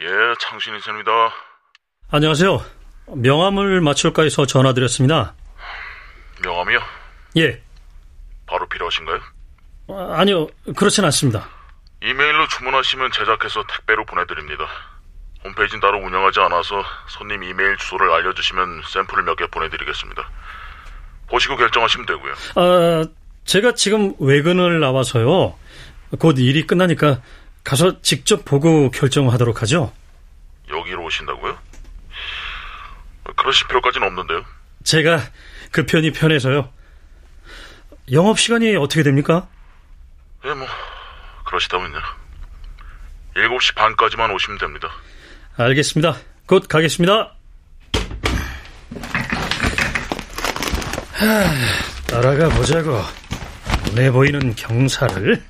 예, 창신이십니다. 안녕하세요. 명함을 맞출까 해서 전화드렸습니다. 명함이요? 예. 바로 필요하신가요? 아, 아니요, 그렇진 않습니다. 이메일로 주문하시면 제작해서 택배로 보내드립니다. 홈페이지는 따로 운영하지 않아서 손님 이메일 주소를 알려주시면 샘플을 몇 개 보내드리겠습니다. 보시고 결정하시면 되고요. 아, 제가 지금 외근을 나와서요. 곧 일이 끝나니까 가서 직접 보고 결정하도록 하죠. 여기로 오신다고요? 그러실 필요까지는 없는데요. 제가 그 편이 편해서요. 영업 시간이 어떻게 됩니까? 예, 뭐, 그러시다면요. 7시 반까지만 오시면 됩니다. 알겠습니다. 곧 가겠습니다. 하, 따라가 보자고. 눈에 보이는 경사를.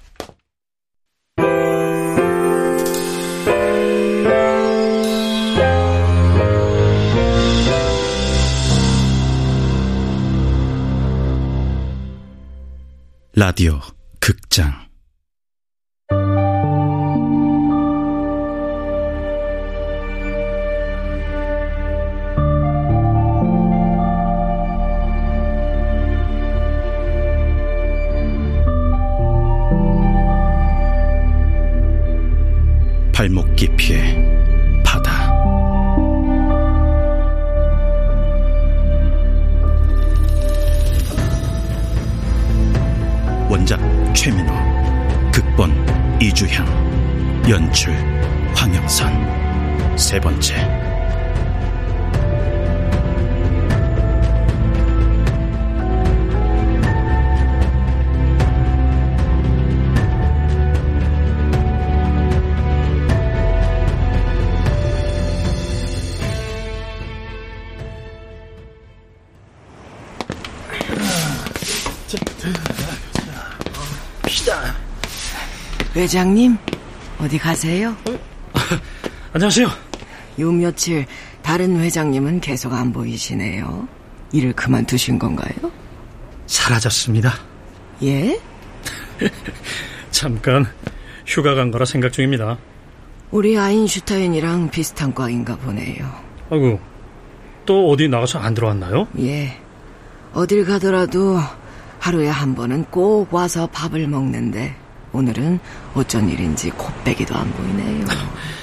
라디오 극장. 발목 연출 황영선. 세 번째. 회장님, 어디 가세요? 안녕하세요. 요 며칠 다른 회장님은 계속 안 보이시네요. 일을 그만두신 건가요? 사라졌습니다. 예? 잠깐 휴가 간 거라 생각 중입니다. 우리 아인슈타인이랑 비슷한 과인가 보네요. 아이고, 또 어디 나가서 안 들어왔나요? 예. 어딜 가더라도 하루에 한 번은 꼭 와서 밥을 먹는데 오늘은 어쩐 일인지 콧배기도 안 보이네요.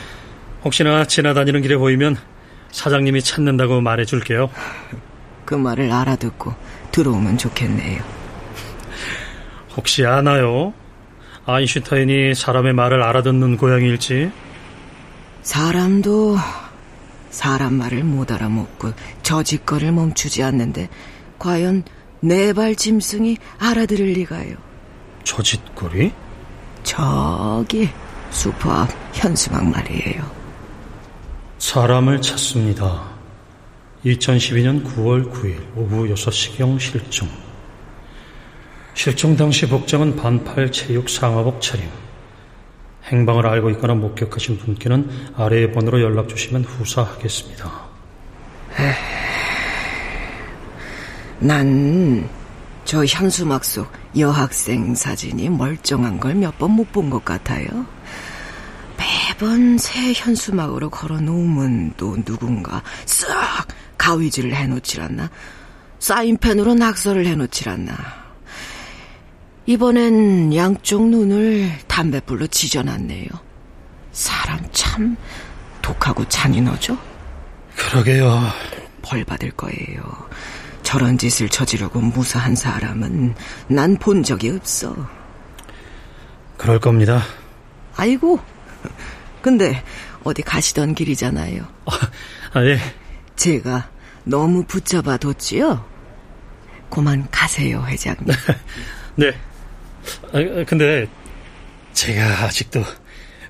혹시나 지나다니는 길에 보이면 사장님이 찾는다고 말해줄게요. 그 말을 알아듣고 들어오면 좋겠네요. 혹시 아나요? 아인슈타인이 사람의 말을 알아듣는 고양이일지? 사람도 사람 말을 못 알아먹고 저짓거를 멈추지 않는데 과연 네 발 짐승이 알아들을 리가요. 저짓거리? 저기 수포 앞 현수막 말이에요. 사람을 찾습니다. 2012년 9월 9일 오후 6시경 실종. 실종 당시 복장은 반팔 체육 상하복 차림. 행방을 알고 있거나 목격하신 분께는 아래의 번호로 연락 주시면 후사하겠습니다. 난저 현수막 속 여학생 사진이 멀쩡한 걸 몇 번 못 본 것 같아요. 매번 새 현수막으로 걸어 놓으면 또 누군가 쓱 가위질을 해놓질 않나? 사인펜으로 낙서를 해놓질 않나? 이번엔 양쪽 눈을 담뱃불로 지져놨네요. 사람 참 독하고 잔인하죠? 그러게요. 벌 받을 거예요. 저런 짓을 저지르고 무사한 사람은 난 본 적이 없어. 그럴 겁니다. 아이고. 근데 어디 가시던 길이잖아요. 아, 예. 제가 너무 붙잡아 뒀지요? 그만 가세요, 회장님. 네. 아, 근데 제가 아직도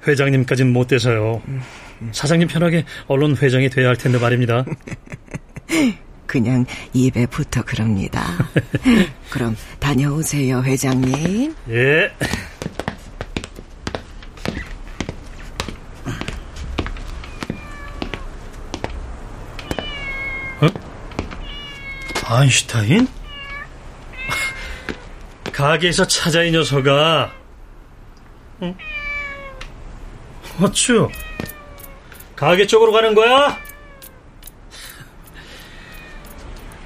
회장님까지는 못 돼서요. 사장님 편하게 언론 회장이 돼야 할 텐데 말입니다. 그냥 입에 붙어 그럽니다. 그럼 다녀오세요, 회장님. 예. 어? 아인슈타인? 가게에서 찾아 이 녀석아. 응? 어쭈? 가게 쪽으로 가는 거야?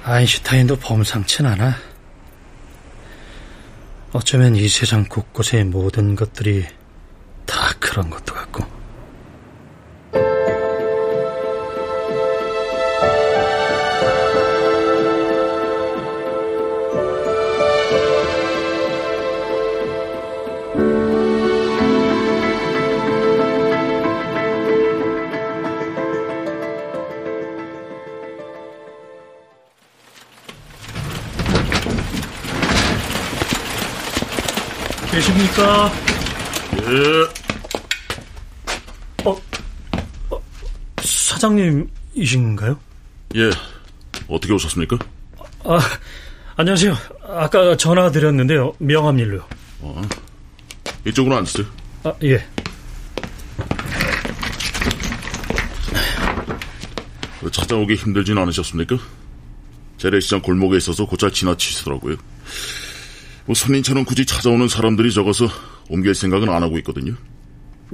아인슈타인도 범상치 않아. 어쩌면 이 세상 곳곳의 모든 것들이 다 그런 것도 같고. 계십니까? 예. 어, 어, 사장님이신가요? 예. 어떻게 오셨습니까? 아, 안녕하세요. 아까 전화 드렸는데요. 명함 일로요. 어. 이쪽으로 앉으세요. 아, 예. 찾아오기 힘들진 않으셨습니까? 재래시장 골목에 있어서 곧잘 지나치시더라고요. 뭐 손님처럼 굳이 찾아오는 사람들이 적어서 옮길 생각은 안 하고 있거든요.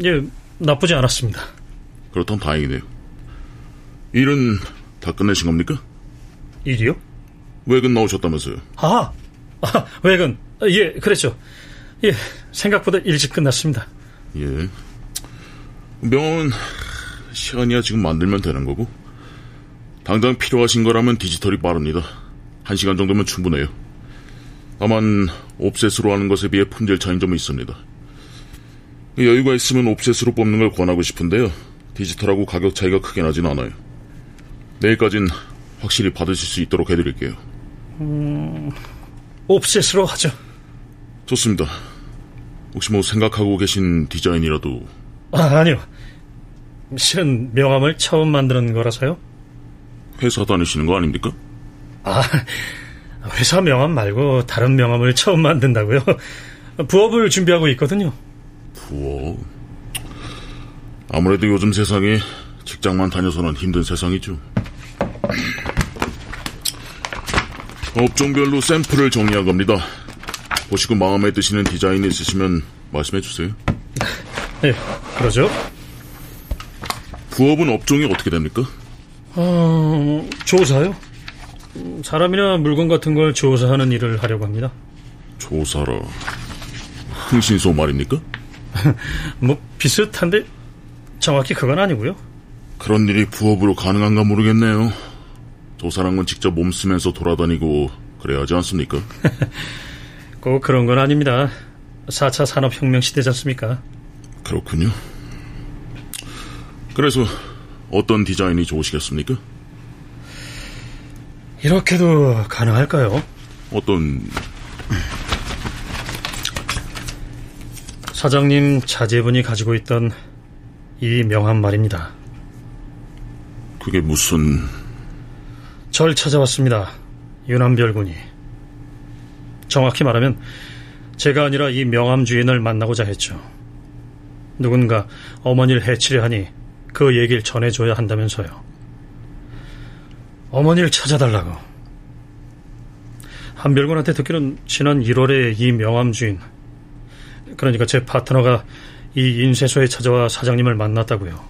예, 나쁘지 않았습니다. 그렇다면 다행이네요. 일은 다 끝내신 겁니까? 일이요? 외근 나오셨다면서요? 아, 아 외근. 아, 예, 그랬죠. 예, 생각보다 일찍 끝났습니다. 예. 명함은 시간이야 지금 만들면 되는 거고 당장 필요하신 거라면 디지털이 빠릅니다. 한 시간 정도면 충분해요. 다만 옵셋으로 하는 것에 비해 품질 차이는 좀 있습니다. 여유가 있으면 옵셋으로 뽑는 걸 권하고 싶은데요. 디지털하고 가격 차이가 크게 나진 않아요. 내일까진 확실히 받으실 수 있도록 해드릴게요. 음, 옵셋으로 하죠. 좋습니다. 혹시 뭐 생각하고 계신 디자인이라도 아, 아니요. 실은 명함을 처음 만드는 거라서요. 회사 다니시는 거 아닙니까? 아, 회사 명함 말고 다른 명함을 처음 만든다고요? 부업을 준비하고 있거든요. 부업? 아무래도 요즘 세상에 직장만 다녀서는 힘든 세상이죠. 업종별로 샘플을 정리한 겁니다. 보시고 마음에 드시는 디자인이 있으시면 말씀해 주세요. 네, 그러죠. 부업은 업종이 어떻게 됩니까? 어, 조사요? 사람이나 물건 같은 걸 조사하는 일을 하려고 합니다. 조사라. 흥신소 말입니까? 뭐 비슷한데 정확히 그건 아니고요. 그런 일이 부업으로 가능한가 모르겠네요. 조사란 건 직접 몸 쓰면서 돌아다니고 그래야 하지 않습니까? 꼭 그런 건 아닙니다. 4차 산업혁명 시대지 않습니까? 그렇군요. 그래서 어떤 디자인이 좋으시겠습니까? 이렇게도 가능할까요? 어떤 사장님 자제분이 가지고 있던 이 명함 말입니다. 그게 무슨 절 찾아왔습니다. 유남별 군이. 정확히 말하면 제가 아니라 이 명함 주인을 만나고자 했죠. 누군가 어머니를 해치려 하니 그 얘기를 전해줘야 한다면서요. 어머니를 찾아달라고. 한별군한테 듣기로는 지난 1월에 이 명함 주인, 그러니까 제 파트너가 이 인쇄소에 찾아와 사장님을 만났다고요.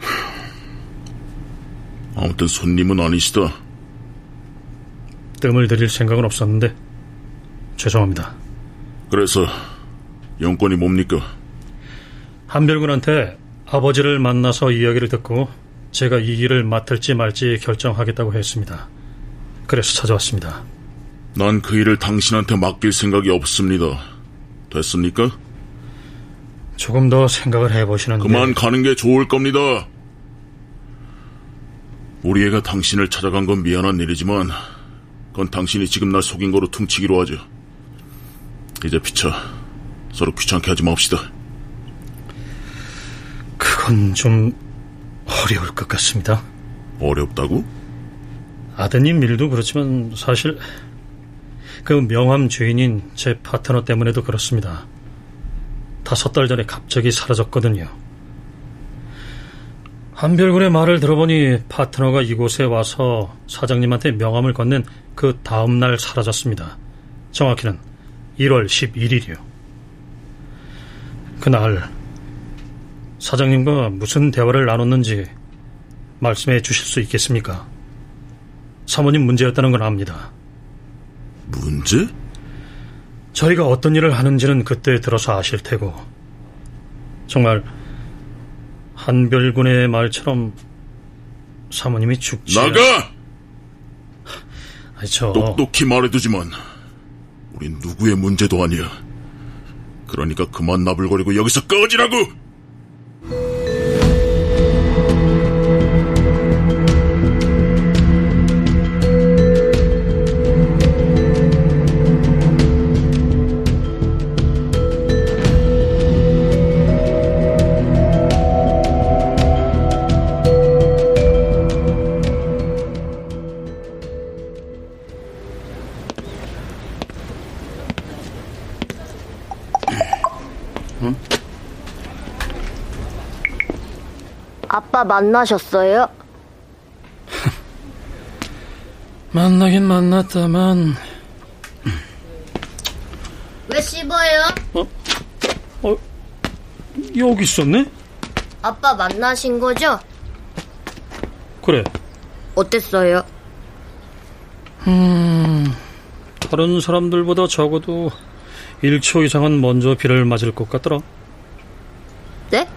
아무튼 손님은 아니시다. 뜸을 들일 생각은 없었는데 죄송합니다. 그래서 영권이 뭡니까? 한별군한테 아버지를 만나서 이야기를 듣고 제가 이 일을 맡을지 말지 결정하겠다고 했습니다. 그래서 찾아왔습니다. 난 그 일을 당신한테 맡길 생각이 없습니다. 됐습니까? 조금 더 생각을 해보시는 그만 가는 게 좋을 겁니다. 우리 애가 당신을 찾아간 건 미안한 일이지만 그건 당신이 지금 날 속인 거로 퉁치기로 하죠. 이제 피차 서로 귀찮게 하지 맙시다. 그건 좀 어려울 것 같습니다. 어렵다고? 아드님 일도 그렇지만 사실 그 명함 주인인 제 파트너 때문에도 그렇습니다. 다섯 달 전에 갑자기 사라졌거든요. 한별군의 말을 들어보니 파트너가 이곳에 와서 사장님한테 명함을 건넨 그 다음날 사라졌습니다. 정확히는 1월 11일이요. 그날 사장님과 무슨 대화를 나눴는지 말씀해 주실 수 있겠습니까? 사모님 문제였다는 걸 압니다. 문제? 저희가 어떤 일을 하는지는 그때 들어서 아실 테고 정말 한별군의 말처럼 사모님이 죽지 나가! 아니, 저... 똑똑히 말해두지만 우린 누구의 문제도 아니야. 그러니까 그만 나불거리고 여기서 꺼지라고! 만나셨어요? 만나긴 만났다만 왜 씹어요? 어, 여기 있었네? 아빠 만나신 거죠? 그래 어땠어요? 다른 사람들보다 적어도 1초 이상은 먼저 비를 맞을 것 같더라 네?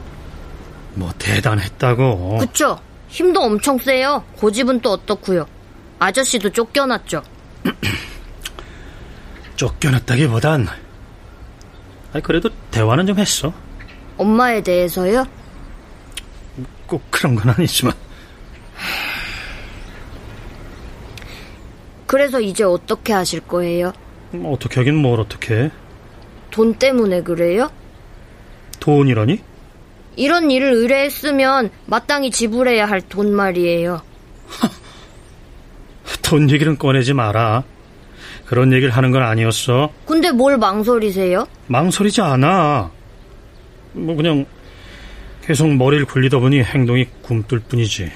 뭐 대단했다고 그쵸? 힘도 엄청 세요. 고집은 또 어떻고요? 아저씨도 쫓겨났죠. 쫓겨났다기보단 아니 그래도 대화는 좀 했어 엄마에 대해서요? 꼭 그런 건 아니지만 그래서 이제 어떻게 하실 거예요? 뭐 어떻게 하긴 뭘 어떻게 해 돈 때문에 그래요? 돈이라니? 이런 일을 의뢰했으면 마땅히 지불해야 할 돈 말이에요. 돈 얘기는 꺼내지 마라 그런 얘기를 하는 건 아니었어 근데 뭘 망설이세요? 망설이지 않아 뭐 그냥 계속 머리를 굴리다 보니 행동이 굼뜰 뿐이지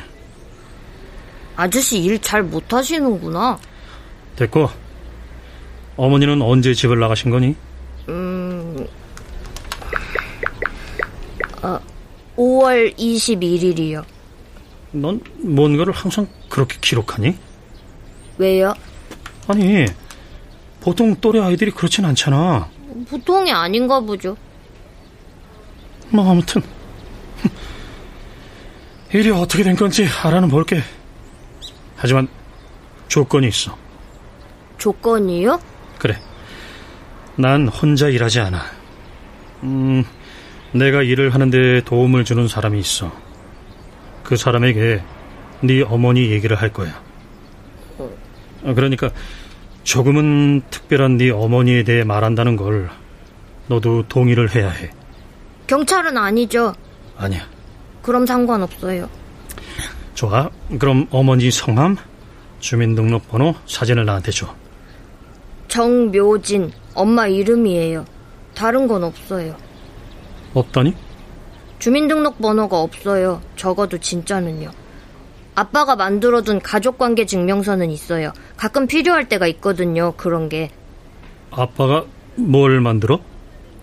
아저씨 일 잘 못하시는구나. 됐고 어머니는 언제 집을 나가신 거니? 5월 21일이요. 넌 뭔가를 항상 그렇게 기록하니? 왜요? 아니 보통 또래 아이들이 그렇진 않잖아 보통이 아닌가 보죠. 뭐 아무튼 일이 어떻게 된 건지 알아는 볼게 하지만 조건이 있어 조건이요? 그래 난 혼자 일하지 않아 음 내가 일을 하는데 도움을 주는 사람이 있어 그 사람에게 네 어머니 얘기를 할 거야 아, 그러니까 조금은 특별한 네 어머니에 대해 말한다는 걸 너도 동의를 해야 해 경찰은 아니죠. 아니야 그럼 상관없어요. 좋아. 그럼 어머니 성함, 주민등록번호, 사진을 나한테 줘. 정묘진, 엄마 이름이에요. 다른 건 없어요. 없다니? 주민등록번호가 없어요. 적어도 진짜는요. 아빠가 만들어둔 가족관계 증명서는 있어요. 가끔 필요할 때가 있거든요. 그런 게. 아빠가 뭘 만들어?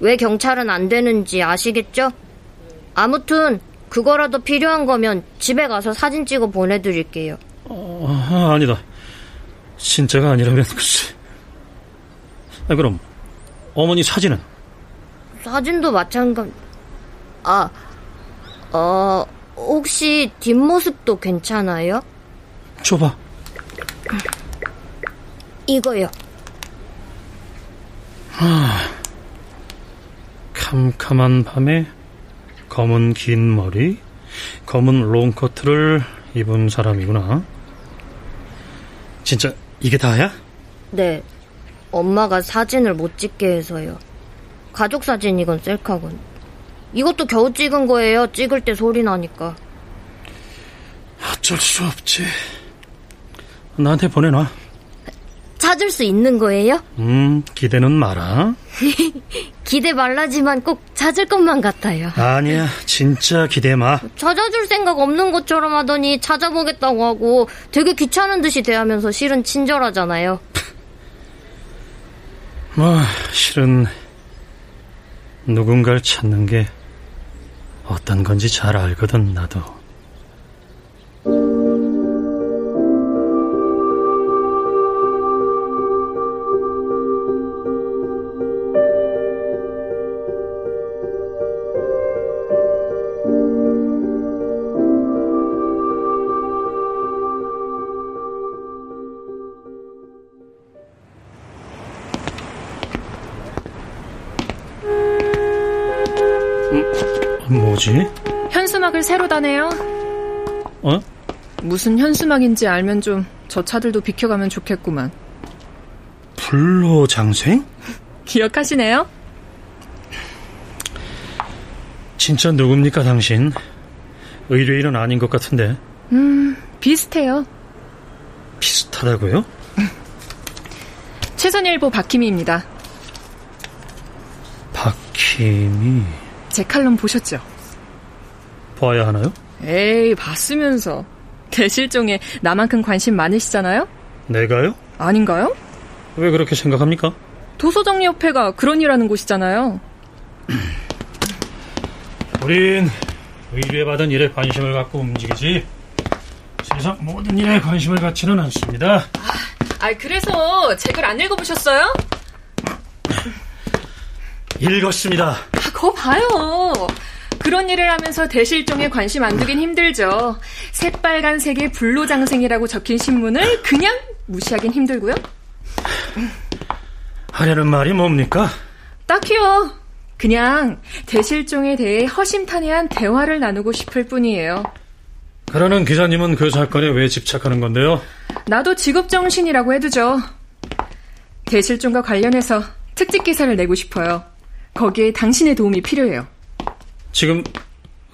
왜 경찰은 안 되는지 아시겠죠? 아무튼 그거라도 필요한 거면 집에 가서 사진 찍어 보내드릴게요. 아, 아니다. 진짜가 아니라면 글쎄. 아, 그럼 어머니 사진은? 사진도 마찬가지. 아, 어, 혹시 뒷모습도 괜찮아요? 줘봐. 이거요. 캄캄한 밤에 검은 긴 머리, 검은 롱코트를 입은 사람이구나. 진짜 이게 다야? 네. 엄마가 사진을 못 찍게 해서요. 가족 사진이건 셀카건. 이것도 겨우 찍은 거예요. 찍을 때 소리 나니까. 어쩔 수 없지. 나한테 보내놔. 찾을 수 있는 거예요? 음, 기대는 마라. 기대 말라지만 꼭 찾을 것만 같아요. 아니야, 진짜 기대 마. 찾아줄 생각 없는 것처럼 하더니 찾아보겠다고 하고 되게 귀찮은 듯이 대하면서 실은 친절하잖아요. 뭐, 실은 누군가를 찾는 게 어떤 건지 잘 알거든, 나도. 뭐지? 현수막을 새로 다네요. 어? 무슨 현수막인지 알면 좀 저 차들도 비켜가면 좋겠구만. 불로장생? 기억하시네요? 진짜 누굽니까, 당신? 의뢰인은 아닌 것 같은데. 음, 비슷해요. 비슷하다고요? 최선일보 박희미입니다. 박희미. 제 칼럼 보셨죠? 봐야 하나요? 에이, 봤으면서. 대실종에 나만큼 관심 많으시잖아요? 내가요? 아닌가요? 왜 그렇게 생각합니까? 도서정리협회가 그런 일 하는 곳이잖아요. 우린 의뢰받은 일에 관심을 갖고 움직이지 세상 모든 일에 관심을 갖지는 않습니다. 아, 그래서 책을 안 읽어보셨어요? 읽었습니다. 아, 거 봐요. 그런 일을 하면서 대실종에 관심 안 두긴 힘들죠. 새빨간색의 불로장생이라고 적힌 신문을 그냥 무시하긴 힘들고요. 하려는 말이 뭡니까? 딱히요. 그냥 대실종에 대해 허심탄회한 대화를 나누고 싶을 뿐이에요. 그러는 기자님은 그 사건에 왜 집착하는 건데요? 나도 직업정신이라고 해두죠. 대실종과 관련해서 특집 기사를 내고 싶어요. 거기에 당신의 도움이 필요해요. 지금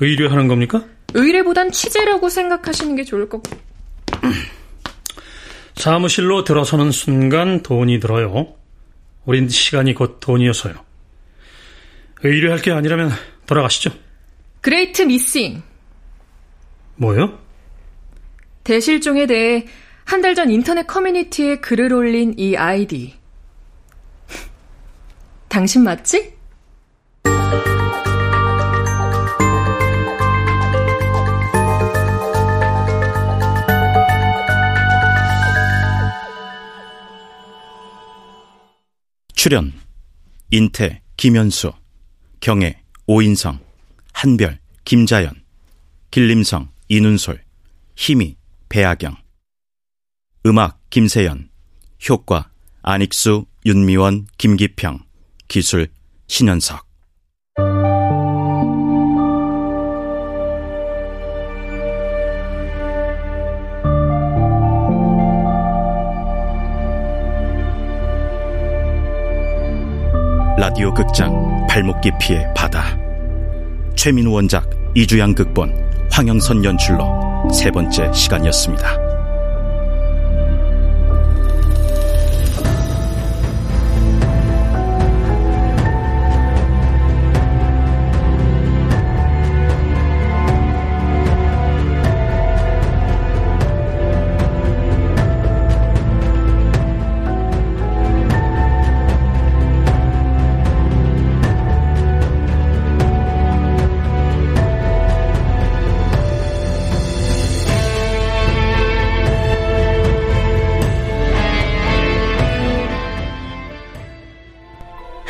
의뢰하는 겁니까? 의뢰보단 취재라고 생각하시는 게 좋을 것 같아요. 사무실로 들어서는 순간 돈이 들어요. 우린 시간이 곧 돈이어서요. 의뢰할 게 아니라면 돌아가시죠. Great Missing. 뭐요? 대실종에 대해 한 달 전 인터넷 커뮤니티에 글을 올린 이 아이디. 당신 맞지? 출연 인태 김현수 경애 오인성 한별 김자연 길림성 이눈솔 희미 배아경. 음악 김세연 효과 안익수 윤미원 김기평 기술 신현석 라디오 극장 발목 깊이의 바다 최민우 원작 이주양 극본 황영선 연출로 세 번째 시간이었습니다.